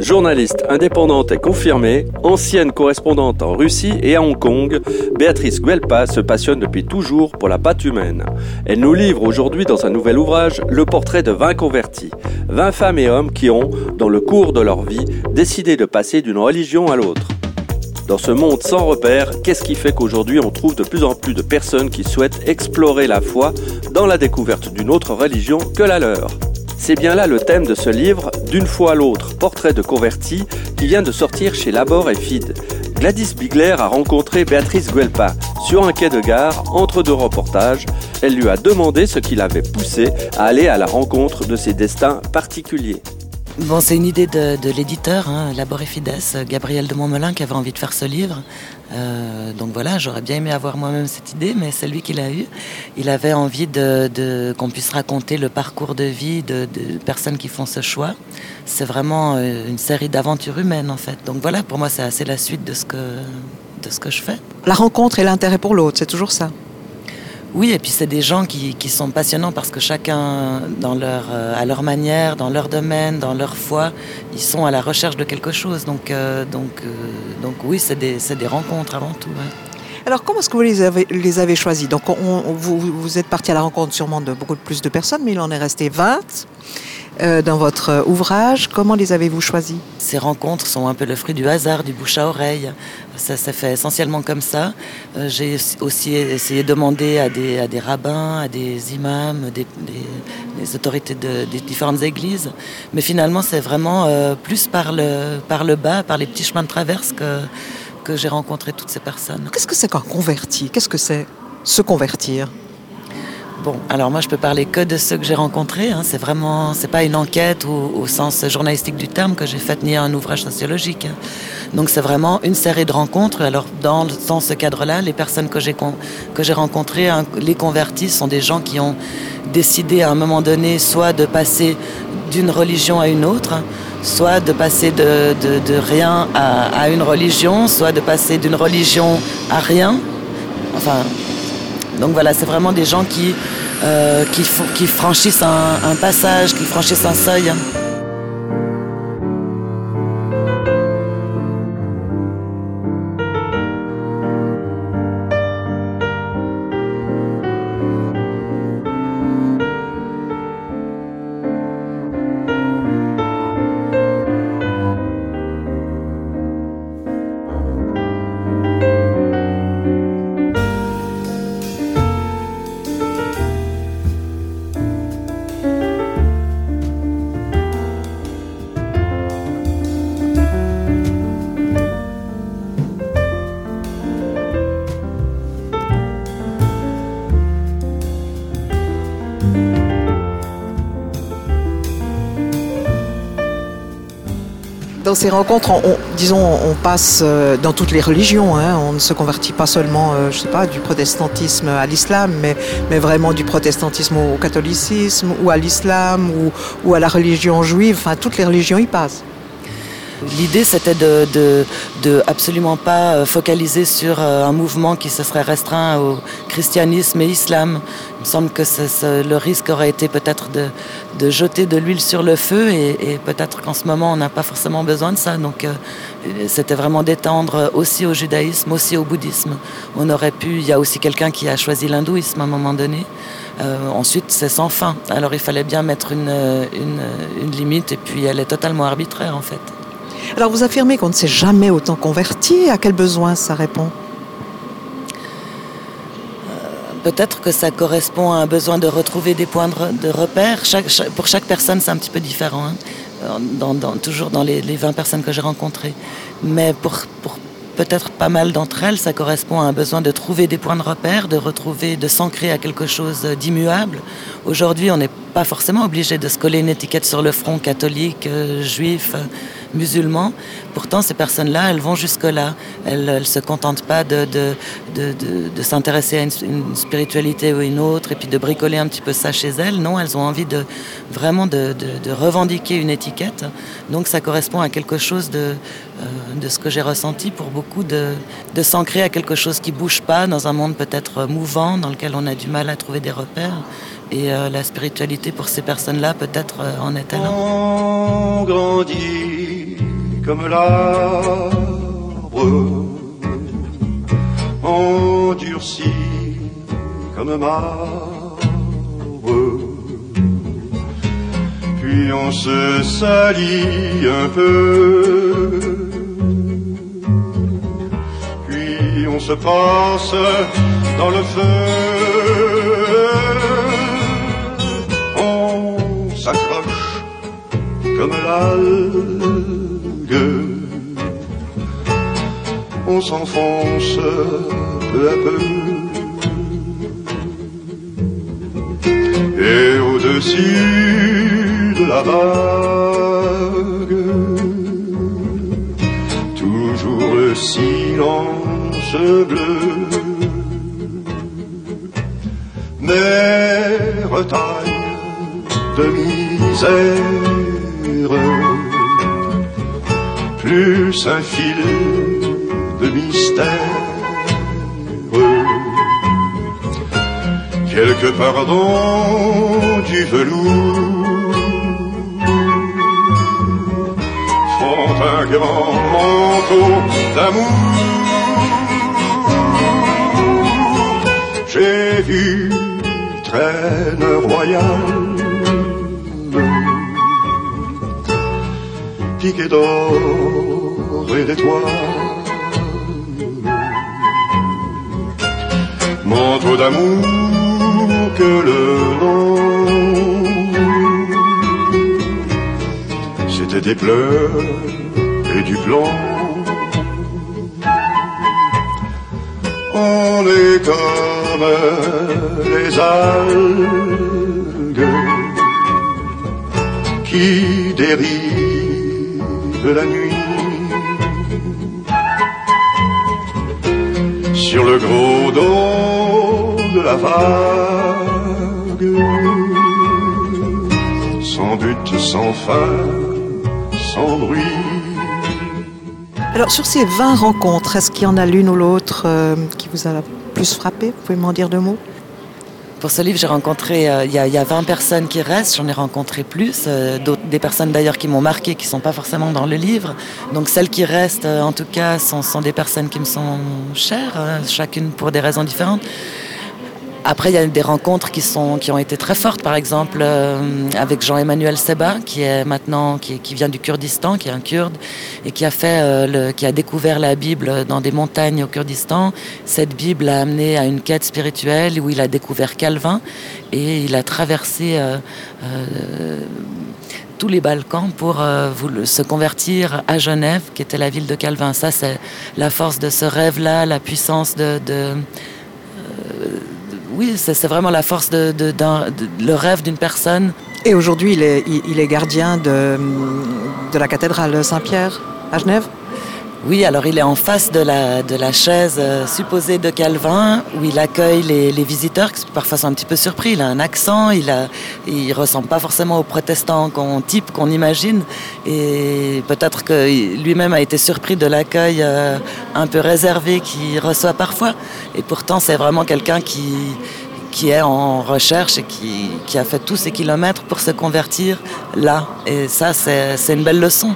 Journaliste indépendante et confirmée, ancienne correspondante en Russie et à Hong Kong, Béatrice Guelpa se passionne depuis toujours pour la pâte humaine. Elle nous livre aujourd'hui dans un nouvel ouvrage le portrait de 20 convertis, 20 femmes et hommes qui ont, dans le cours de leur vie, décidé de passer d'une religion à l'autre. Dans ce monde sans repères, qu'est-ce qui fait qu'aujourd'hui on trouve de plus en plus de personnes qui souhaitent explorer la foi dans la découverte d'une autre religion que la leur? C'est bien là le thème de ce livre, D'une fois à l'autre, portrait de converti, qui vient de sortir chez Labor et Fid. Gladys Bigler a rencontré Béatrice Guelpa sur un quai de gare entre deux reportages. Elle lui a demandé ce qui l'avait poussé à aller à la rencontre de ses destins particuliers. Bon, c'est une idée de, l'éditeur, hein, Fides, Gabriel de Montmelin, qui avait envie de faire ce livre. Euh, donc voilà, j'aurais bien aimé avoir moi-même cette idée, mais c'est lui qui l'a eu. Il avait envie de, qu'on puisse raconter le parcours de vie de, personnes qui font ce choix. C'est vraiment euh, une série d'aventures humaines, en fait. Donc voilà, pour moi, c'est assez la suite de ce que, de ce que je fais. La rencontre et l'intérêt pour l'autre, c'est toujours ça oui, et puis c'est des gens qui, sont passionnants parce que chacun, euh, à leur manière, dans leur domaine, dans leur foi, ils sont à la recherche de quelque chose. Donc, euh, donc, euh, donc oui, c'est des, des, rencontres avant tout. Alors, comment est-ce que vous les avez, les avez choisis Donc, vous, vous, êtes parti à la rencontre sûrement de beaucoup plus de personnes, mais il en est resté 20. Euh, dans votre ouvrage. Comment les avez-vous choisis Ces rencontres sont un peu le fruit du hasard, du bouche à oreille. Ça s'est fait essentiellement comme ça. Euh, j'ai aussi essayé de demander à des, à des rabbins, à des imams, des, des, autorités de, des différentes églises. Mais finalement, c'est vraiment euh, plus par le, par le bas, par les petits chemins de traverse que, que j'ai rencontré toutes ces personnes. Qu'est-ce que c'est qu'un converti? Qu'est-ce que c'est se convertir? Bon, alors moi je peux parler que de ceux que j'ai rencontrés. Hein. C'est vraiment, c'est pas une enquête au, sens journalistique du terme que j'ai fait ni un ouvrage sociologique. Hein. Donc c'est vraiment une série de rencontres. Alors dans, dans ce cadre-là, les personnes que j'ai que j'ai rencontrées, hein, les convertis, sont des gens qui ont décidé à un moment donné soit de passer d'une religion à une autre, soit de passer de, de, rien à, à une religion, soit de passer d'une religion à rien. Enfin, donc voilà, c'est vraiment des gens qui, qui, qui, franchissent un, un passage, qui franchissent un seuil. Dans ces rencontres, on, disons, on passe euh, dans toutes les religions. Hein. On ne se convertit pas seulement, euh, je sais pas, du protestantisme à l'islam, mais, vraiment du protestantisme au catholicisme, ou à l'islam, ou, ou à la religion juive. Enfin, toutes les religions y passent. L'idée, c'était de, de, de, absolument pas euh, focaliser sur un mouvement qui se serait restreint au christianisme et islam. Il me semble que le risque aurait été peut-être de, de, jeter de l'huile sur le feu et, et peut-être qu'en ce moment on n'a pas forcément besoin de ça. Donc euh, c'était vraiment d'étendre aussi au judaïsme, aussi au bouddhisme. On aurait pu, il y a aussi quelqu'un qui a choisi l'hindouisme à un moment donné. Euh, ensuite, c'est sans fin. Alors il fallait bien mettre une, une, une limite et puis elle est totalement arbitraire en fait. Alors vous affirmez qu'on ne s'est jamais autant converti. À quel besoin ça répond? Peut-être que ça correspond à un besoin de retrouver des points de repère. pour chaque personne, c'est un petit peu différent. Hein. Toujours dans les, 20 personnes que j'ai rencontrées. Mais pour, peut-être pas mal d'entre elles, ça correspond à un besoin de trouver des points de repère, de retrouver, de s'ancrer à quelque chose d'immuable. Aujourd'hui, on n'est pas forcément obligé de se coller une étiquette sur le front catholique, euh, juif, musulmans. Pourtant, ces personnes-là, elles vont jusque-là. Elles ne se contentent pas de, de, de, de s'intéresser à une, spiritualité ou une autre et puis de bricoler un petit peu ça chez elles. Non, elles ont envie de vraiment de, revendiquer une étiquette. Donc ça correspond à quelque chose de, euh, de ce que j'ai ressenti pour beaucoup de, de s'ancrer à quelque chose qui bouge pas dans un monde peut-être mouvant dans lequel on a du mal à trouver des repères. Et euh, la spiritualité pour ces personnes-là peut-être euh, en est elle. On comme l'arbre endurci comme marbre. Puis on se salit un peu, puis on se passe dans le feu. On s'accroche comme l'algue, on s'enfonce peu à peu. Et au-dessus de la vague, toujours le silence bleu. Mer taille de misère, plus un fil mystère. Quelque pardon du velours font un grand manteau d'amour. J'ai vu traîne royale piqué d'or et d'étoiles. Manteau d'amour que le nom c'était des pleurs et du blanc. On est comme les algues qui dérivent la nuit. Sur le gros dos vague, sans but, sans fin, sans bruit. Alors sur ces 20 rencontres, est-ce qu'il y en a l'une ou l'autre euh, qui vous a le plus frappé? Vous pouvez m'en dire deux mots? Pour ce livre, j'ai rencontré, euh, il y, a- il y a 20 personnes qui restent, j'en ai rencontré plus, euh, d'autres- des personnes d'ailleurs qui m'ont marqué, qui ne sont pas forcément dans le livre. Donc celles qui restent, euh, en tout cas, sont, sont des personnes qui me sont chères, euh, chacune pour des raisons différentes. Après, il y a des rencontres qui, sont, qui ont été très fortes, par exemple euh, avec Jean-Emmanuel Seba, qui est maintenant, qui, qui vient du Kurdistan, qui est un Kurde, et qui a fait, euh, le, qui a découvert la Bible dans des montagnes au Kurdistan. Cette Bible l'a amené à une quête spirituelle où il a découvert Calvin et il a traversé euh, euh, tous les Balkans pour euh, se convertir à Genève, qui était la ville de Calvin. Ça, c'est la force de ce rêve-là, la puissance de, de, oui, c'est vraiment la force de, le rêve d'une personne. Et aujourd'hui, il est, gardien de la cathédrale Saint-Pierre à Genève? Oui, alors il est en face de la, de la chaise euh, supposée de Calvin, où il accueille les, les visiteurs, qui parfois sont un petit peu surpris. Il a un accent, il a, il ressemble pas forcément au protestant qu'on type, qu'on imagine, et peut-être que lui-même a été surpris de l'accueil euh, un peu réservé qu'il reçoit parfois. Et pourtant, c'est vraiment quelqu'un qui qui est en recherche et qui, qui a fait tous ces kilomètres pour se convertir là. Et ça, c'est une belle leçon.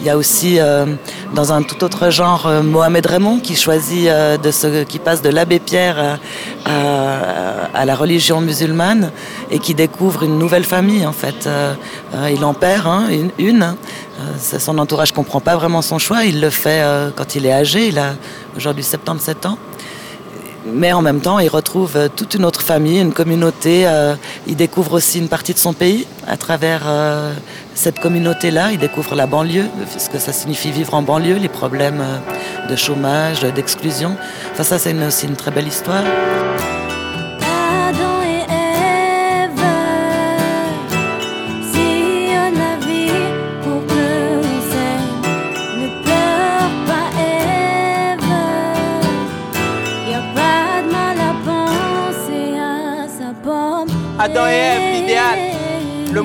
Il y a aussi, euh, dans un tout autre genre, euh, Mohamed Raymond qui choisit euh, de se, qui passe de l'abbé Pierre à, la religion musulmane et qui découvre une nouvelle famille en fait. Il en perd une. son entourage comprend pas vraiment son choix. Il le fait quand il est âgé. Il a aujourd'hui 77 ans mais en même temps, il retrouve toute une autre famille, une communauté. il découvre aussi une partie de son pays à travers cette communauté-là. Il découvre la banlieue, ce que ça signifie vivre en banlieue, les problèmes euh, de chômage, d'exclusion. Enfin, ça, c'est aussi une très belle histoire.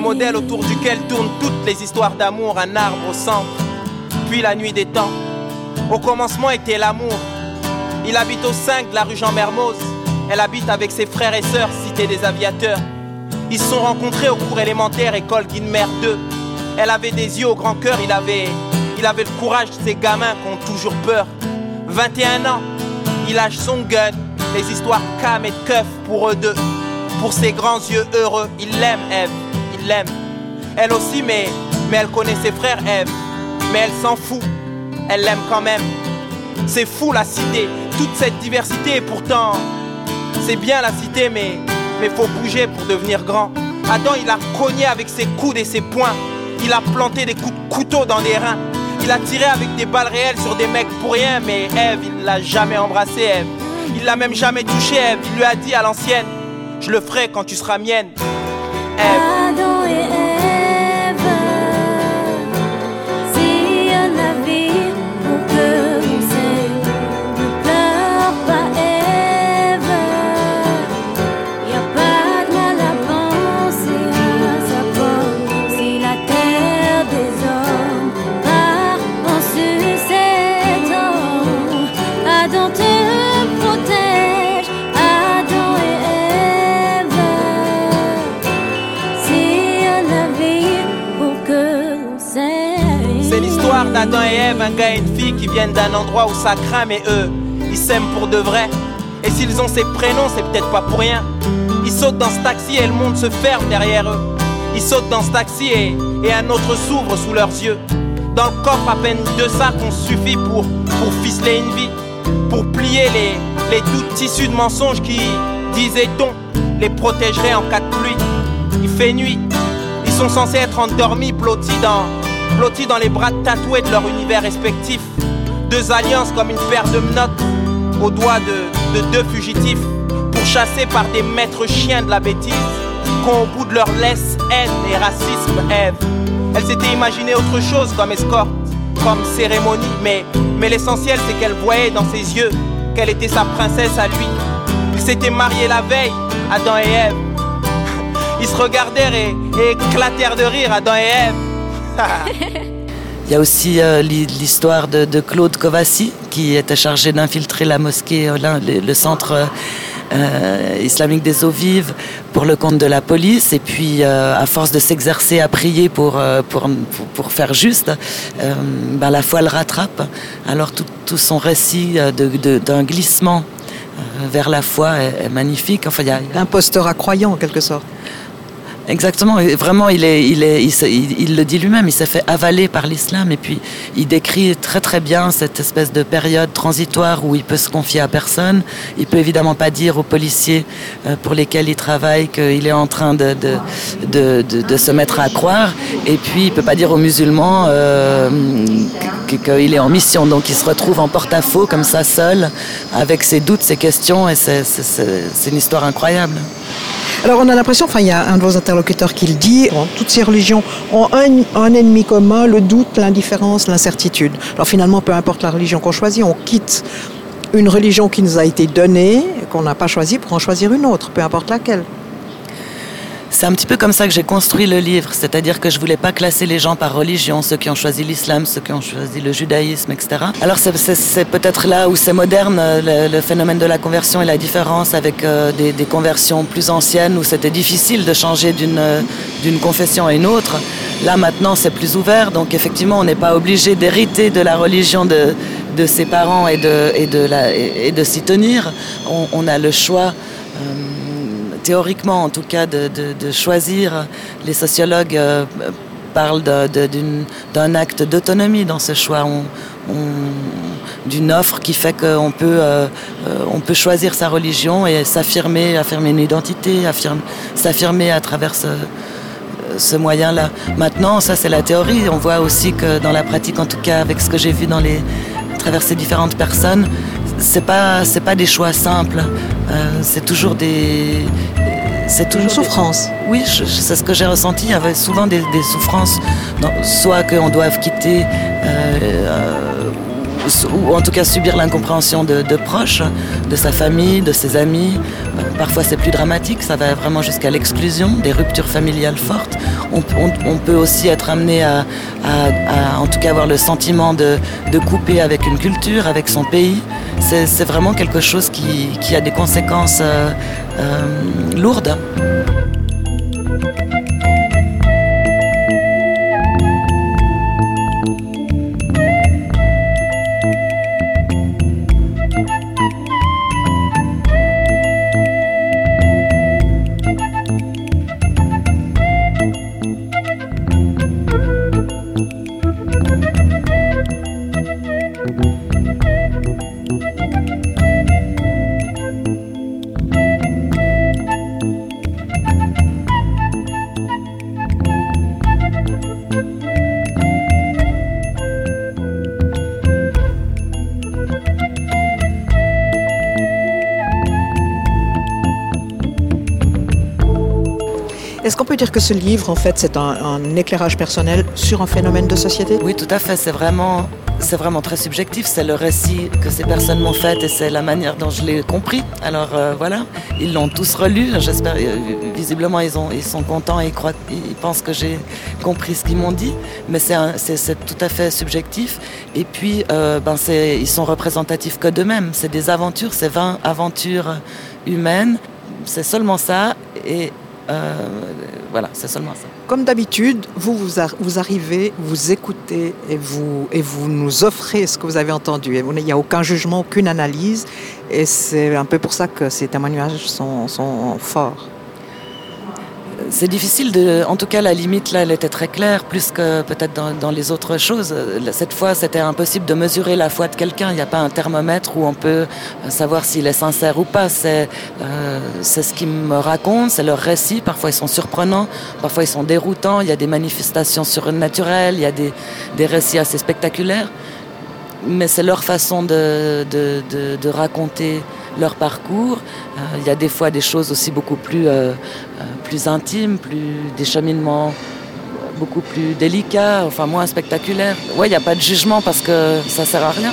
Modèle autour duquel tournent toutes les histoires d'amour, un arbre au centre. Puis la nuit des temps. Au commencement était l'amour. Il habite au 5 de la rue Jean Mermoz. Elle habite avec ses frères et sœurs, cité des aviateurs. Ils se sont rencontrés au cours élémentaire, école Guilmer 2. Elle avait des yeux au grand cœur, il avait, Il avait le courage de ces gamins qui ont toujours peur. 21 ans, il lâche son gun, les histoires cam et keuf pour eux deux. Pour ses grands yeux heureux, il l'aime, Eve, il l'aime. Elle aussi, mais, mais elle connaît ses frères, Eve. Mais elle s'en fout, elle l'aime quand même. C'est fou la cité, toute cette diversité et pourtant, c'est bien la cité, mais, mais faut bouger pour devenir grand. Adam, il a cogné avec ses coudes et ses poings. Il a planté des coups de couteau dans les reins. Il a tiré avec des balles réelles sur des mecs pour rien, mais Eve, il l'a jamais embrassé, Eve. Il l'a même jamais touché, Eve. Il lui a dit à l'ancienne, je le ferai quand tu seras mienne. Eve. Qui viennent d'un endroit où ça craint, mais eux, ils s'aiment pour de vrai. Et s'ils ont ces prénoms, c'est peut-être pas pour rien. Ils sautent dans ce taxi et le monde se ferme derrière eux. Ils sautent dans ce taxi et, et un autre s'ouvre sous leurs yeux. Dans le coffre, à peine deux sacs ont suffi pour, pour ficeler une vie. Pour plier les, les tissus de mensonges qui, disait-on, les protégeraient en cas de pluie. Il fait nuit, ils sont censés être endormis, blottis dans, blottis dans les bras tatoués de leur univers respectif. Deux alliances comme une paire de menottes aux doigts de, de deux fugitifs, pourchassés par des maîtres chiens de la bêtise, qu'ont au bout de leur laisse haine et racisme Ève. Elle s'était imaginé autre chose comme escorte, comme cérémonie, mais, l'essentiel c'est qu'elle voyait dans ses yeux qu'elle était sa princesse à lui. Ils s'étaient mariés la veille, Adam et Ève. Ils se regardèrent et, et éclatèrent de rire, Adam et Ève. Il y a aussi euh, l'hi- l'histoire de, de Claude Kovassi, qui était chargé d'infiltrer la mosquée, euh, le, centre euh, islamique des eaux vives, pour le compte de la police. Et puis, à force de s'exercer à prier pour, pour, faire juste, ben, la foi le rattrape. Alors, tout, son récit d'un glissement vers la foi est, magnifique. Enfin, il a, croyant, en quelque sorte. Exactement, vraiment, il, le dit lui-même, il s'est fait avaler par l'islam et puis il décrit très très bien cette espèce de période transitoire où il peut se confier à personne. Il peut évidemment pas dire aux policiers euh, pour lesquels il travaille qu'il est en train de, se mettre à croire et puis il peut pas dire aux musulmans euh, qu'il est en mission. Donc il se retrouve en porte-à-faux comme ça seul avec ses doutes, ses questions et c'est une histoire incroyable. Alors on a l'impression, enfin il y a un de vos interlocuteurs qui le dit, toutes ces religions ont un ennemi commun, le doute, l'indifférence, l'incertitude. Alors finalement, peu importe la religion qu'on choisit, on quitte une religion qui nous a été donnée, qu'on n'a pas choisie, pour en choisir une autre, peu importe laquelle. C'est un petit peu comme ça que j'ai construit le livre, c'est-à-dire que je voulais pas classer les gens par religion, ceux qui ont choisi l'islam, ceux qui ont choisi le judaïsme, etc. Alors c'est- peut-être là où c'est moderne, euh, le, phénomène de la conversion et la différence avec euh, des, conversions plus anciennes où c'était difficile de changer d'une euh, d'une confession à une autre. Là maintenant c'est plus ouvert, donc effectivement on n'est pas obligé d'hériter de la religion de, ses parents et de, s'y tenir. On, a le choix. Théoriquement en tout cas, de, de- choisir. Les sociologues euh, parlent d'un acte d'autonomie dans ce choix, d'une offre qui fait qu'on peut, euh, on peut choisir sa religion et s'affirmer, affirmer une identité, affirmer- s'affirmer à travers ce, ce moyen-là. Maintenant, ça c'est la théorie. On voit aussi que dans la pratique, en tout cas avec ce que j'ai vu dans les, à travers ces différentes personnes, c'est pas c'est pas des choix simples. Euh, c'est toujours des c'est toujours Une des- souffrance. oui, c'est ce que j'ai ressenti. Il y avait souvent des, des souffrances, dans- soit qu'on doive quitter, euh, euh, ou, ou en tout cas subir l'incompréhension de, de proches, de sa famille, de ses amis. Euh, parfois c'est plus dramatique, ça va vraiment jusqu'à l'exclusion, des ruptures familiales fortes. On, on- on peut aussi être amené à, à- à, en tout cas avoir le sentiment de, de couper avec une culture, avec son pays. C'est vraiment quelque chose qui, qui a des conséquences euh, euh, lourdes. Dire que ce livre, en fait, c'est un, éclairage personnel sur un phénomène de société? Oui, tout à fait. C'est vraiment, c'est vraiment très subjectif. C'est le récit que ces personnes m'ont fait et c'est la manière dont je l'ai compris. Alors euh, voilà, ils l'ont tous relu. J'espère, euh, visiblement, ils, ont, ils sont contents et ils, croient, ils pensent que j'ai compris ce qu'ils m'ont dit. Mais c'est tout à fait subjectif. Et puis, euh, ben c'est, ils sont représentatifs que d'eux-mêmes. C'est des aventures, c'est 20 aventures humaines. C'est seulement ça. Et euh, voilà, c'est seulement ça. Comme d'habitude, vous, vous, ar- vous arrivez, vous écoutez et vous, et vous nous offrez ce que vous avez entendu. Il n'y a aucun jugement, aucune analyse. Et c'est un peu pour ça que ces témoignages sont, sont forts. C'est difficile de. En tout cas, la limite là, elle était très claire, plus que peut-être dans, les autres choses. Euh, Cette fois, c'était impossible de mesurer la foi de quelqu'un. Il n'y a pas un thermomètre où on peut euh, savoir s'il est sincère ou pas. C'est euh, c'est ce qu'ils me racontent, c'est leur récit. Parfois, ils sont surprenants, parfois, ils sont déroutants. Il y a des manifestations surnaturelles, il y a des, des récits assez spectaculaires. Mais c'est leur façon de, de, de, de raconter leur parcours. Euh, il y a des fois des choses aussi beaucoup plus, euh, euh, plus intimes, plus, des cheminements beaucoup plus délicats, enfin moins spectaculaires. Ouais, il n'y a pas de jugement parce que ça sert à rien.